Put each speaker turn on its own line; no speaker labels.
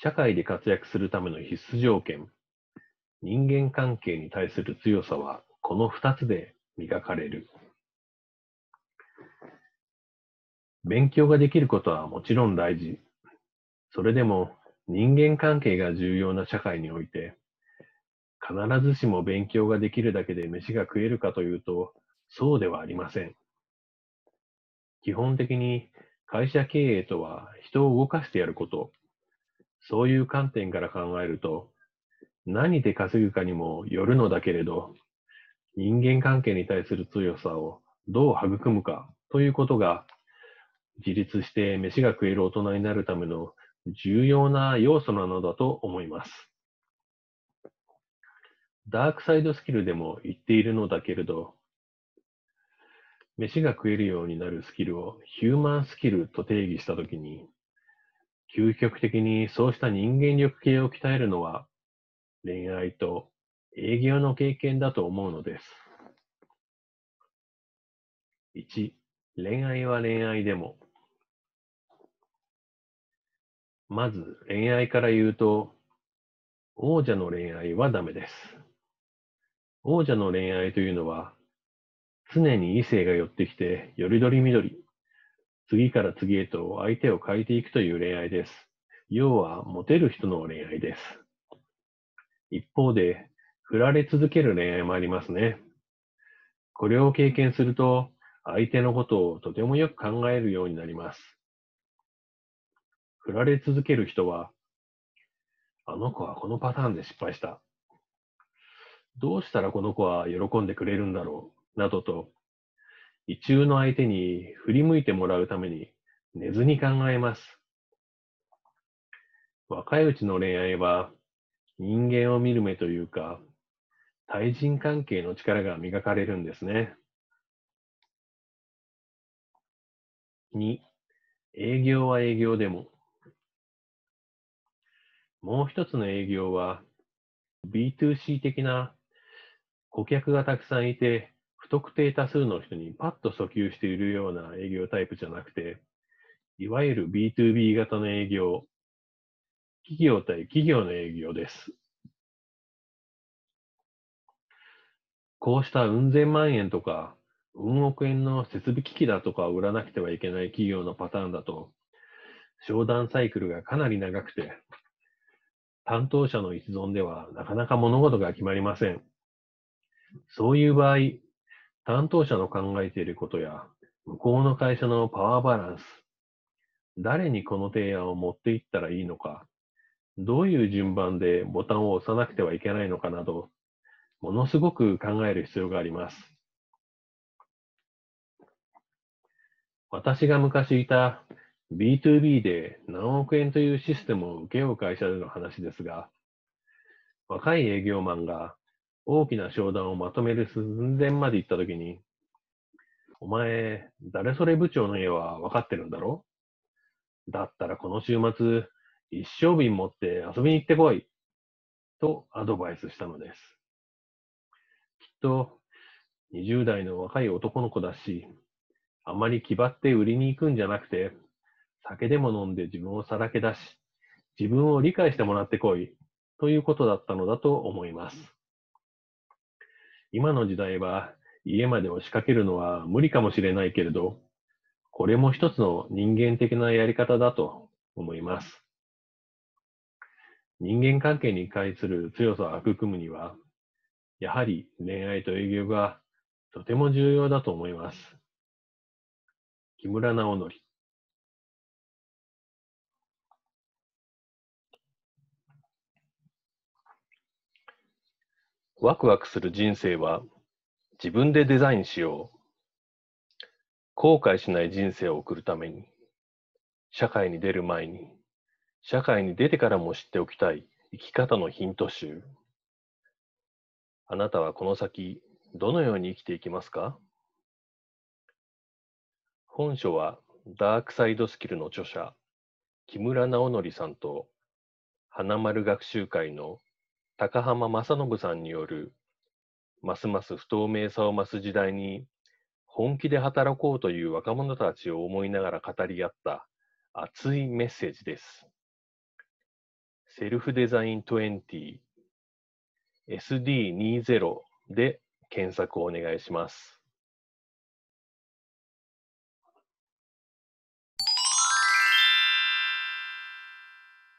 社会で活躍するための必須条件、人間関係に対する強さはこの二つで磨かれる。勉強ができることはもちろん大事。それでも人間関係が重要な社会において、必ずしも勉強ができるだけで飯が食えるかというと、そうではありません。基本的に会社経営とは人を動かしてやること。そういう観点から考えると、何で稼ぐかにもよるのだけれど、人間関係に対する強さをどう育むかということが、自立して飯が食える大人になるための重要な要素なのだと思います。ダークサイドスキルでも言っているのだけれど、飯が食えるようになるスキルをヒューマンスキルと定義したときに、究極的にそうした人間力系を鍛えるのは恋愛と営業の経験だと思うのです。1、恋愛は恋愛でも。まず恋愛から言うと、王者の恋愛はダメです。王者の恋愛というのは、常に異性が寄ってきて、よりどりみどり、次から次へと相手を変えていくという恋愛です。要は、モテる人の恋愛です。一方で、振られ続ける恋愛もありますね。これを経験すると、相手のことをとてもよく考えるようになります。振られ続ける人は、あの子はこのパターンで失敗した。どうしたらこの子は喜んでくれるんだろう？などと、異中の相手に振り向いてもらうために寝ずに考えます。若いうちの恋愛は人間を見る目というか、対人関係の力が磨かれるんですね。2、営業は営業でも。もう一つの営業は B2C 的な顧客がたくさんいて不特定多数の人にパッと訴求しているような営業タイプじゃなくて、いわゆる B2B 型の営業、企業対企業の営業です。こうしたうん千万円とか、うん億円の設備機器だとかを売らなくてはいけない企業のパターンだと、商談サイクルがかなり長くて、担当者の一存ではなかなか物事が決まりません。そういう場合、担当者の考えていることや、向こうの会社のパワーバランス、誰にこの提案を持っていったらいいのか、どういう順番でボタンを押さなくてはいけないのかなど、ものすごく考える必要があります。私が昔いた B2B で何億円というシステムを請け負う会社での話ですが、若い営業マンが大きな商談をまとめる寸前まで行ったときに、お前、誰それ部長の家は分かってるんだろ？だったらこの週末、一升瓶持って遊びに行ってこいとアドバイスしたのです。きっと、20代の若い男の子だし、あまり気張って売りに行くんじゃなくて、酒でも飲んで自分をさらけ出し、自分を理解してもらってこい、ということだったのだと思います。今の時代は家まで押し掛けるのは無理かもしれないけれど、これも一つの人間的なやり方だと思います。人間関係に対する強さを育むには、やはり恋愛と営業がとても重要だと思います。木村直則ワクワクする人生は自分でデザインしよう。後悔しない人生を送るために、社会に出る前に、社会に出てからも知っておきたい生き方のヒント集。あなたはこの先、どのように生きていきますか？本書はダークサイドスキルの著者、木村直則さんと、花丸学習会の高浜正信さんによる、ますます不透明さを増す時代に、本気で働こうという若者たちを思いながら語り合った熱いメッセージです。セルフデザイン20 SD20 で検索をお願いします。